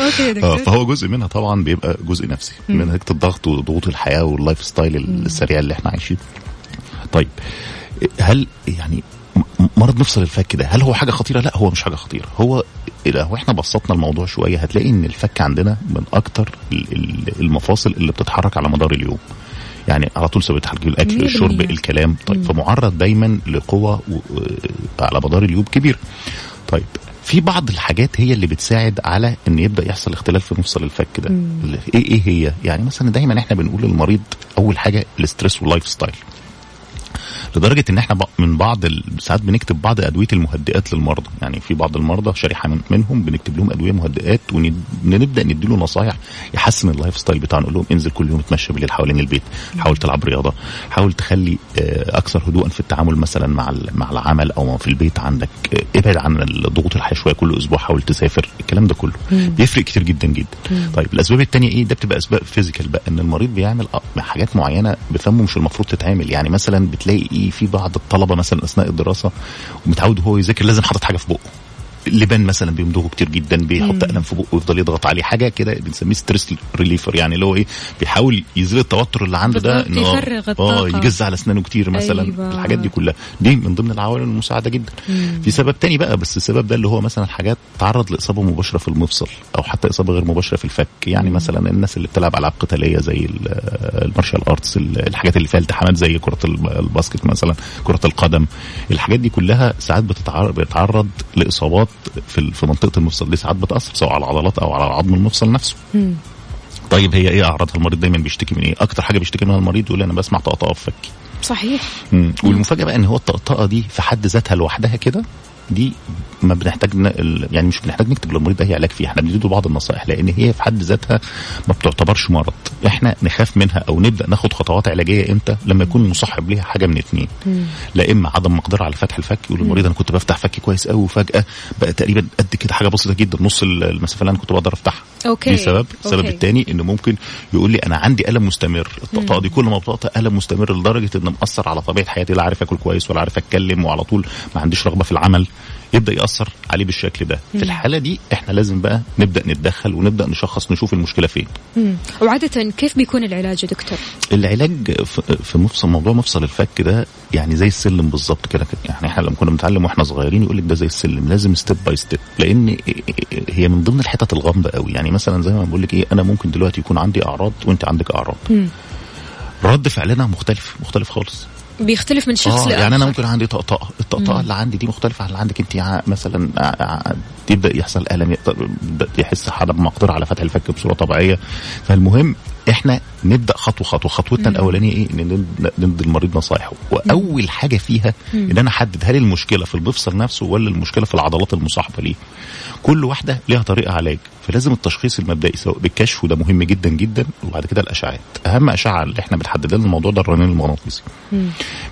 okay دكتور. فهو جزء منها طبعا بيبقى جزء نفسي من نتيجه الضغط وضغوط الحياة وال lifestyle السريع اللي إحنا عايشينه طيب هل يعني مرض مفصل الفك ده هل هو حاجة خطيرة؟ لا هو مش حاجة خطيرة. هو لو إحنا بسطنا الموضوع شوية هتلاقي إن الفك عندنا من أكتر ال- ال- المفاصل اللي بتتحرك على مدار اليوم. يعني على طول ثابت حركه الأكل الشرب. الكلام. طيب فمعرض دايما لقوة و- على مدار اليوم كبير. طيب في بعض الحاجات هي اللي بتساعد على إن يبدأ يحصل اختلال في مفصل الفك ده. إيه إيه هي؟ يعني مثلا دايما إحنا بنقول للمريض أول حاجة ال stress وال lifestyle لدرجه إن إحنا من بعض ساعات بنكتب بعض أدوية المهدئات للمرضى. يعني في بعض المرضى شريحة من منهم بنكتب لهم أدوية مهدئات ونبدا نديله نصايح يحسن ال lifestyle بتاعه. نقول لهم انزل كل يوم اتمشى بالليل حوالين البيت. حاول تلعب رياضة. حاول تخلي آه، أكثر هدوءا في التعامل مثلا مع ال- مع العمل أو في البيت عندك. آه، ابعد عن الضغوط الحياة شوية كل أسبوع. حاول تسافر. الكلام ده كله. بيفرق كتير جدا جدا. طيب الأسباب التانية إيه؟ ده بتبقى أسباب physical بقى. إن المريض بيعمل حاجات معينة بفمه مش المفروض تتعمل. يعني مثلا بتلاقي في بعض الطلبة مثلا أثناء الدراسة ومتعود هو يذاكر لازم حاطط حاجة في بقه. اللبان مثلا بيمضغه كتير جدا بيحط قلم في بقه ويفضل يضغط عليه. حاجة كده بنسميه stress reliever يعني اللي هو إيه بيحاول يزيل التوتر اللي عنده ده آه، يفرغ آه. يجز على أسنانه كتير مثلا. أيوة. الحاجات دي كلها. دي من ضمن العوامل المساعدة جدا. في سبب تاني بقى بس السبب ده اللي هو مثلا حاجات تعرض لإصابة مباشرة في المفصل أو حتى إصابة غير مباشرة في الفك. يعني مثلا الناس اللي بتلعب ألعاب قتالية زي ال- ال martial arts ال- الحاجات اللي فيها التحامات زي كرة الب- ال basket مثلا كرة القدم. الحاجات دي كلها ساعات بتتعرض لإصابات في في منطقة المفصل دي ساعات بتأثر سواء على العضلات أو على عظم المفصل نفسه. طيب هي إيه أعراضها؟ المريض دايما بيشتكي من إيه؟ أكتر حاجة بيشتكي منها المريض يقول أنا بسمع طقطقة في فكي. صحيح. مم. والمفاجأة بقى إن هو الطقطقة دي في حد ذاتها لوحدها كده دي ما بنحتاج يعني مش بنحتاج نكتب للمريض ده هي علاج فيها. إحنا بنديله بعض النصائح لأن هي في حد ذاتها ما بتعتبرش مرض. إحنا نخاف منها أو نبدأ ناخد خطوات علاجية إمتى؟ لما يكون مصاحب ليها حاجة من اتنين. لا إما عدم مقدرة على فتح الفك يقول للمريض أنا كنت بفتح فكي كويس قوي وفجأة بقى تقريبا قد كده حاجة بسيطة جدا نص ال- المسافة اللي أنا كنت بقدر أفتحها. أوكي. دي سبب. السبب. الثاني إنه ممكن يقول لي أنا عندي ألم مستمر. الطقطقه دي كل ما بطقطق ألم مستمر لدرجة إن مأثر على طبيعة حياتي لا عارف آكل كويس ولا عارف أتكلم وعلى طول ما عنديش رغبة في العمل. يبدأ يأثر عليه بالشكل ده. في الحالة دي إحنا لازم بقى نبدأ نتدخل ونبدأ نشخص نشوف المشكلة فين. مم. وعادة كيف بيكون العلاج يا دكتور؟ العلاج في مفصل موضوع مفصل الفك ده يعني زي السلم بالظبط كده. يعني إحنا لما كنا بنتعلم وإحنا صغيرين يقول لك ده زي السلم لازم step by step لأن هي من ضمن الحتت الغامضة قوي. يعني مثلا زي ما بقول لك إيه أنا ممكن دلوقتي يكون عندي أعراض وأنت عندك أعراض. مم. رد فعلنا مختلف مختلف خالص. بيختلف من شخص آه لآخر. يعني أنا ممكن عندي طقطقة. الطقطقة اللي عندي دي مختلفة عن اللي عندك أنت. مثلا يبدأ يحصل ألم يحس عدم مقدره على فتح الفك بصورة طبيعية. فالمهم إحنا نبدأ خطوة خطوة. خطوتنا الأولانية إيه؟ إن ند- ندي المريض نصايحه. وأول حاجة فيها إن أنا أحدد هل المشكلة في المفصل نفسه ولا المشكلة في العضلات المصاحبة ليه؟ كل واحدة ليها طريقة علاج. فلازم التشخيص المبدئي سواء بالكشف وده مهم جدا جدا. وبعد كده الأشعاعات. أهم أشعة اللي إحنا بتحدد لنا الموضوع ده الرنين المغناطيسي.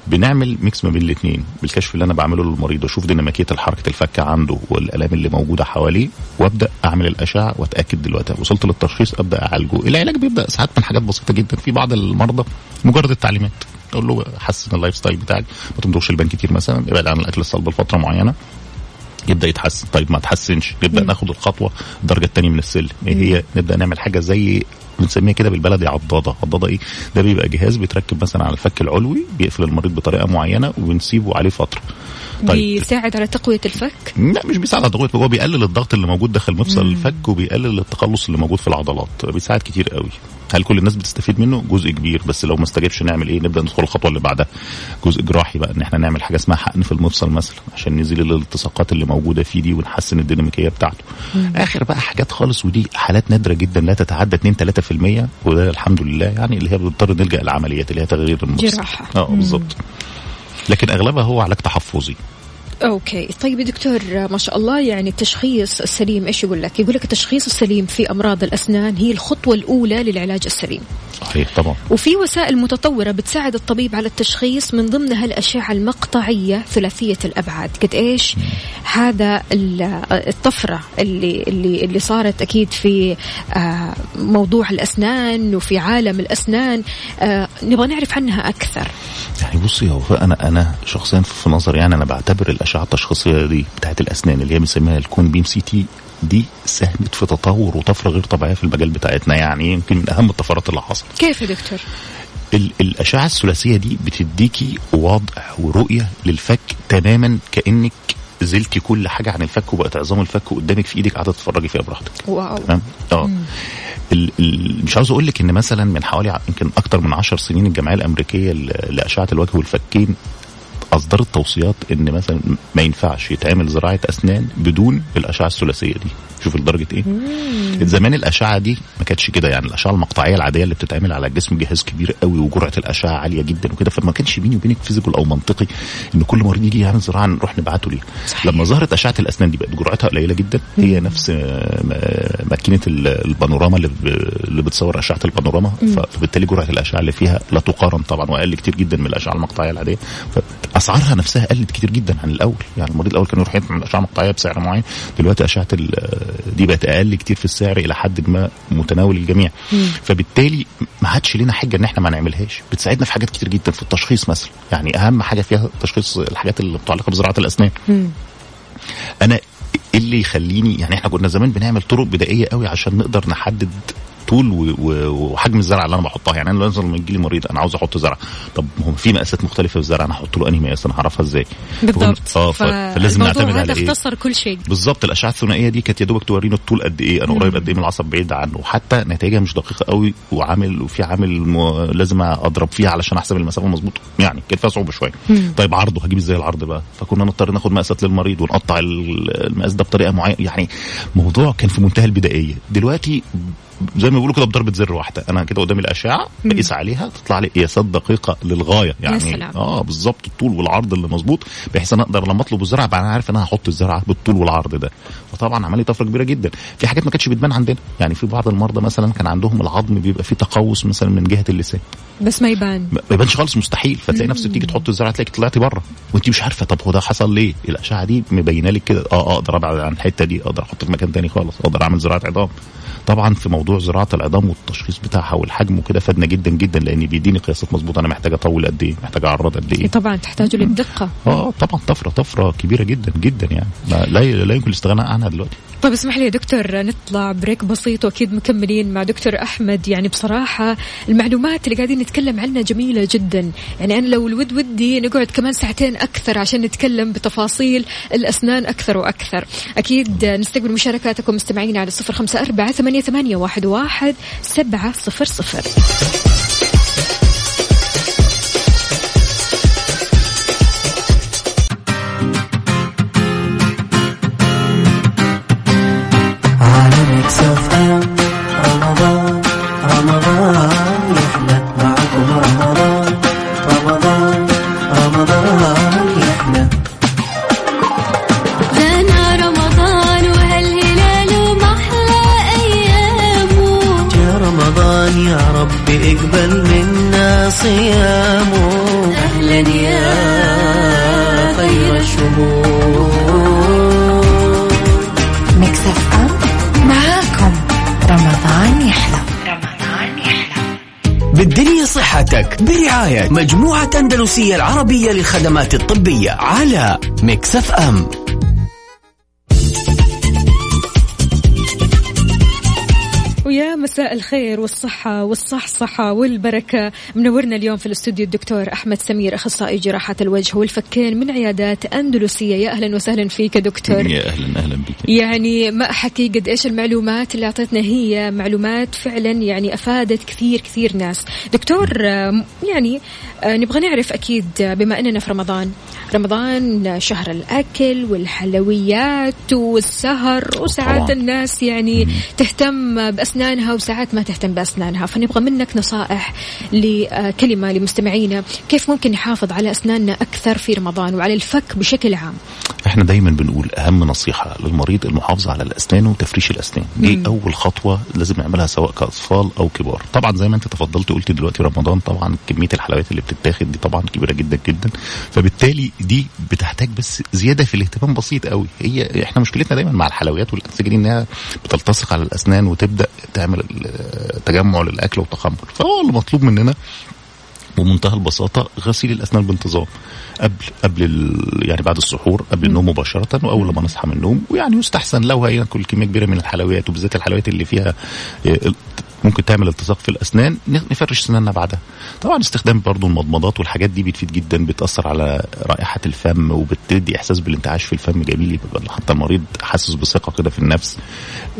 بنعمل mix ما بين الاثنين بالكشف اللي أنا بعمله للمريض واشوف ديناميكية حركه الفك عنده والألام اللي موجودة حواليه وأبدأ أعمل الأشعة وأتأكد دلوقتي. وصلت للتشخيص أبدأ أعالجه. العلاج بيبدأ ساعات من حاجات بسيطة جدا. في بعض المرضى مجرد التعليمات. أقول له حسن ال lifestyle بتاعك ما تمضغش اللبان كتير مثلا ابعد عن الأكل الصلب لفترة معينة. يبدأ يتحسن. طيب ما تحسنش. نبدأ ناخد الخطوة الدرجة الثانية من السلم. إيه هي؟ نبدأ نعمل حاجة زي بنسميها كده بالبلدي عضاضه عضاضه إيه؟ ده بيبقى جهاز بيتركب مثلا على الفك العلوي بيقفل المريض بطريقة معينة وبنسيبه عليه فترة. طيب. بيساعد على تقوية الفك؟ لا مش بيساعد على الضغط هو بيقلل الضغط اللي موجود داخل مفصل الفك وبيقلل التقلص اللي موجود في العضلات. بيساعد كتير قوي. هل كل الناس بتستفيد منه؟ جزء كبير بس لو ما استجابش نعمل إيه؟ نبدأ ندخل الخطوة اللي بعدها. جزء جراحي بقى إن إحنا نعمل حاجة اسمها حقن في المفصل مثلا عشان نزيل الالتصاقات اللي موجودة فيه دي ونحسن الديناميكية بتاعته. آخر بقى حاجات خالص ودي حالات نادرة جدا لا تتعدى 2 3% وده الحمد لله يعني اللي هي بنضطر نلجأ للعمليات اللي هي تغيير المفصل. جراحة. آه بالظبط. لكن أغلبها هو علاج تحفظي. أوكي. طيب يا دكتور ما شاء الله يعني التشخيص السليم إيش يقول لك؟ يقول لك التشخيص السليم في أمراض الأسنان هي الخطوة الأولى للعلاج السليم. صحيح طبعا. وفي وسائل متطورة بتساعد الطبيب على التشخيص من ضمنها الأشعة المقطعية ثلاثية الأبعاد. قد إيش؟ هذا ال- الطفرة اللي, اللي, اللي صارت أكيد في آه، موضوع الأسنان وفي عالم الأسنان. آه، نبغى نعرف عنها أكثر. يعني بصي هو أنا أنا شخصيا في نظري يعني أنا بعتبر الأشعة التشخيصية دي بتاعت الأسنان اللي هي بنسميها ال cone beam CT دي ساهمت في تطور وطفرة غير طبيعية في المجال بتاعتنا يعني يمكن من أهم الطفرات اللي حصلت. كيف يا دكتور؟ ال- الأشعة الثلاثية دي بتديكي وضع ورؤية للفك تماما كأنك زلتي كل حاجة عن الفك وبقت عظام الفك قدامك في إيدك قاعدة تتفرجي فيها براحتك. wow. تمام؟ آه. ال- ال- مش عاوز أقول لك إن مثلا من حوالي يمكن أكتر من عشر سنين الجمعيه الأمريكية لأشعة الوجه والفكين اصدرت توصيات إن مثلا ما ينفعش يتعمل زراعة أسنان بدون الأشعة الثلاثية دي. شوف لدرجة إيه. زمان الأشعة دي ما كانتش كده يعني. الأشعة المقطعية العادية اللي بتتعمل على الجسم جهاز كبير قوي وجرعة الأشعة عالية جدا وكده. فما كانش بيني وبينك فيزيكال أو منطقي إن كل مريض يجي يعمل زراعة نروح نبعته ليه. لما ظهرت أشعة الأسنان دي بقت جرعتها قليلة جدا. هي نفس ماكينة ال- البانوراما اللي بتصور أشعة البانوراما. فبالتالي جرعة الأشعة اللي فيها لا تقارن طبعا وأقل كتير جدا من الأشعة المقطعية العادية. فاسعارها نفسها قلت كتير جدا عن الأول. يعني المريض الأول كان يروح يعمل أشعة مقطعية بسعر معين. دلوقتي أشعة دي بقت أقل كتير في السعر إلى حد ما متناول الجميع. فبالتالي ما عادش لنا حجه إن إحنا ما نعملهاش. بتساعدنا في حاجات كتير جدا في التشخيص مثلا. يعني أهم حاجة فيها تشخيص الحاجات اللي متعلقة بزراعة الأسنان. أنا إيه اللي يخليني يعني إحنا كنا زمان بنعمل طرق بدائية قوي عشان نقدر نحدد طول وحجم الزرع اللي أنا بحطها. يعني أنا لما يجي لي مريض أنا عاوز أحط زرع. طب هو في مقاسات مختلفة في الزرع أنا أحط له انهي مقاس أنا هعرفها إزاي؟ بالضبط. آه ف- فلازم نعتمد على إيه؟ اختصر كل شيء. بالظبط. الأشعة الثنائية دي كانت يا دوبك تورينا الطول قد إيه. أنا قريب قد إيه من العصب بعيد عنه. وحتى نتائجها مش دقيقة قوي وعامل وفي عامل م... لازم أضرب فيها علشان أحسب المسافة مظبوط. يعني كان فيها صعوبة شوية. طيب عرضه هجيب إزاي العرض بقى؟ فكنا نضطر ناخد مقاسات للمريض ونقطع ال- المقاس ده بطريقة معينة. يعني موضوع كان في منتهى البدائية. دلوقتي زي ما بيقولوا كده بضربة زر واحدة. أنا كده قدامي الأشعة بقيس عليها تطلع لي قياسات دقيقة للغاية يعني. سلام. آه بالظبط الطول والعرض اللي مظبوط بحيث أنا أقدر لما أطلب الزرع ابقى أنا عارف إن أنا هحط الزرعه بالطول والعرض ده. فطبعا عمل لي طفرة كبيرة جدا. في حاجات ما كانتش بتبان عندنا. يعني في بعض المرضى مثلا كان عندهم العظم بيبقى فيه تقوس مثلا من جهة اللسان. بس ما يبان. ما ما يبانش خالص مستحيل. فتلاقي نفسك تيجي تحط الزرعه تلاقيك طلعتي بره. وانت مش عارفة طب هو ده حصل ليه؟ الأشعة دي مبينة لك كده. آه أقدر أبعد عن الحتة دي أقدر أحط في مكان تاني خالص أقدر أعمل زراعة عظام. طبعا في موضوع زراعة العظام والتشخيص بتاعها والحجم وكده فادنا جدا جدا لأن بيديني قياسات مظبوطة. أنا محتاج أطول قد إيه؟ محتاج أعرض قد إيه؟ طبعا تحتاج للدقة. آه طبعا طفرة طفرة كبيرة جدا جدا يعني. لا لا يمكن الاستغناء عنها دلوقتي. طيب اسمح لي يا دكتور نطلع بريك بسيط وأكيد مكملين مع دكتور أحمد. يعني بصراحة المعلومات اللي قاعدين نتكلم عنها جميلة جدا. يعني أنا لو الود ودي نقعد كمان ساعتين أكثر عشان نتكلم بتفاصيل الأسنان أكثر وأكثر. أكيد نستقبل مشاركاتكم مستمعين على صفر خمسة أربعة ثمانية, واحد, واحد سبعة صفر صفر. يقبل منا صيام أهلا يا خير الشهور مكسف أم معاكم. رمضان يحلى. رمضان يحلى. بالدنيا صحتك برعاية مجموعة أندلسية العربية للخدمات الطبية على مكسف أم مساء الخير والصحة والصحصحة والبركة. منورنا اليوم في الاستوديو الدكتور أحمد سمير أخصائي جراحة الوجه والفكين من عيادات أندلسية. يا أهلا وسهلا فيك دكتور. يا أهلا أهلا بك. يعني ما أحكي قد إيش المعلومات اللي أعطتنا هي معلومات فعلا يعني أفادت كثير كثير ناس. دكتور يعني نبغى نعرف أكيد بما أننا في رمضان. رمضان شهر الأكل والحلويات والسهر وساعات. الناس يعني تهتم بأسنانها وساعات ما تهتم بأسنانها فنبغى منك نصائح لكلمة لمستمعينا. كيف ممكن نحافظ على أسناننا أكثر في رمضان وعلى الفك بشكل عام؟ إحنا دايما بنقول أهم نصيحة للمريض المحافظة على الأسنان وتفريش الأسنان. دي مم. أول خطوة لازم نعملها سواء كأطفال أو كبار. طبعا زي ما أنت تفضلت قلت دلوقتي رمضان طبعا كمية الحلويات اللي بتتاخد دي طبعا كبيرة جدا جدا. فبالتالي دي بتحتاج بس زيادة في الاهتمام بسيط قوي. هي إحنا مشكلتنا دايما مع الحلويات والأنسجة دي إنها بتلتصق على الأسنان وتبدأ تعمل ال- تجمع للأكل وتخمر فهو اللي مطلوب مننا بمنتهى البساطة غسيل الأسنان بانتظام قبل قبل. يعني بعد السحور قبل النوم مباشرة وأول لما نصحى من النوم. ويعني يستحسن لو هياكل كمية كبيرة من الحلويات وبالذات الحلويات اللي فيها آه، ممكن تعمل التصاق في الأسنان نفرش سناننا بعدها. طبعا استخدام برضو المضمضات والحاجات دي بتفيد جدا بتأثر على رائحة الفم وبتدي إحساس بالانتعاش في الفم. جميل حتى المريض حاسس بثقة كده في النفس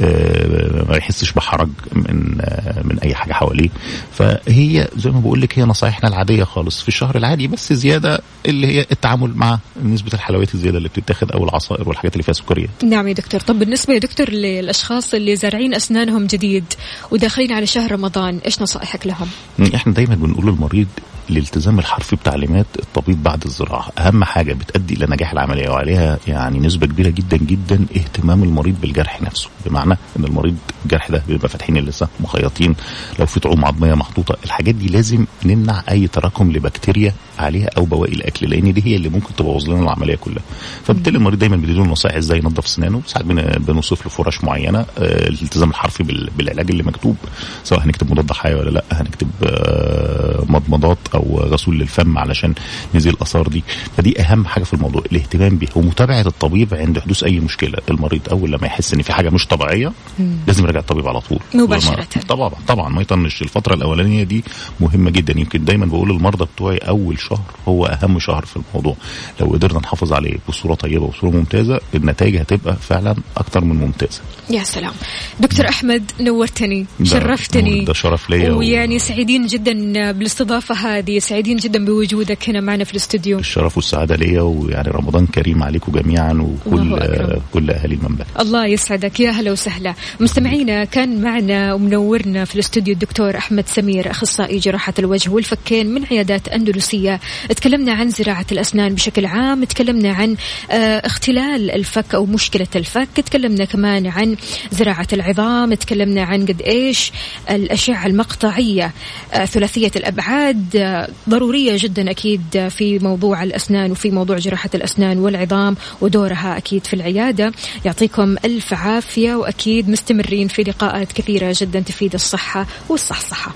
آه، ما يحسش بحرج من آه، من أي حاجة حواليه. فهي زي ما بقول لك هي نصايحنا العادية خالص في الشهر العادي بس زيادة اللي هي التعامل مع نسبة الحلويات الزيادة اللي بتتاخد أو العصائر والحاجات اللي فيها سكريات نعم يا دكتور طب بالنسبة يا دكتور للأشخاص اللي زارعين أسنانهم جديد وداخلين على شهر رمضان إيش نصائحك لهم؟ إحنا دايما بنقول للمريض الالتزام الحرفي بتعليمات الطبيب بعد الزراعة. أهم حاجة بتؤدي إلى نجاح العملية وعليها يعني نسبة كبيرة جدا جدا اهتمام المريض بالجرح نفسه. بمعنى إن المريض الجرح ده بيبقى فاتحين اللثة مخيطين لو في طعوم عظمية محطوطة. الحاجات دي لازم نمنع أي تراكم لبكتيريا عليها أو بواقي الأكل لأن دي هي اللي ممكن تبوظ لنا العملية كلها. فبالتالي المريض دايما بنديله نصائح إزاي ينظف أسنانه. ساعات بن- بنوصف له فرش معينة آه، الالتزام الحرفي بال- بالعلاج اللي مكتوب سواء هنكتب مضاد حيوي ولا لأ هنكتب آه، مضمضات أو غسول للفم علشان نزيل الآثار دي. فدي أهم حاجة في الموضوع الاهتمام به ومتابعة الطبيب عند حدوث أي مشكلة. المريض أول لما يحس إن في حاجة مش طبيعية لازم يراجع الطبيب على طول. مباشرة. وما- طبعا طبعا ما يطنش. الفترة الأولانية دي مهمة جدا. يمكن دايما بقول للمرضى بتوعي أول شهر هو أهم شهر في الموضوع. لو قدرنا نحافظ عليه بصورة طيبة وبصوره ممتازة النتائج هتبقى فعلا أكتر من ممتازة. يا سلام. دكتور أحمد نورتني شرفتني. ده شرف ليا و- ويعني سعيدين جدا بالاستضافة هذه. سعيدين جدا بوجودك هنا معنا في الاستوديو. الشرف والسعادة ليا ويعني رمضان كريم عليكم جميعا وكل. آه كل اهالي المملكة. الله يسعدك. يا هلا وسهلا. مستمعينا كان معنا ومنورنا في الاستوديو الدكتور أحمد سمير أخصائي جراحة الوجه والفكين من عيادات أندلسية. تكلمنا عن زراعة الأسنان بشكل عام تكلمنا عن آه، اختلال الفك أو مشكلة الفك تكلمنا كمان عن زراعة العظام تكلمنا عن قد إيش الأشعة المقطعية آه، ثلاثية ضرورية جدا أكيد في موضوع الأسنان وفي موضوع جراحة الأسنان والعظام ودورها أكيد في العيادة. يعطيكم ألف عافية وأكيد مستمرين في لقاءات كثيرة جدا تفيد الصحة والصحصحة.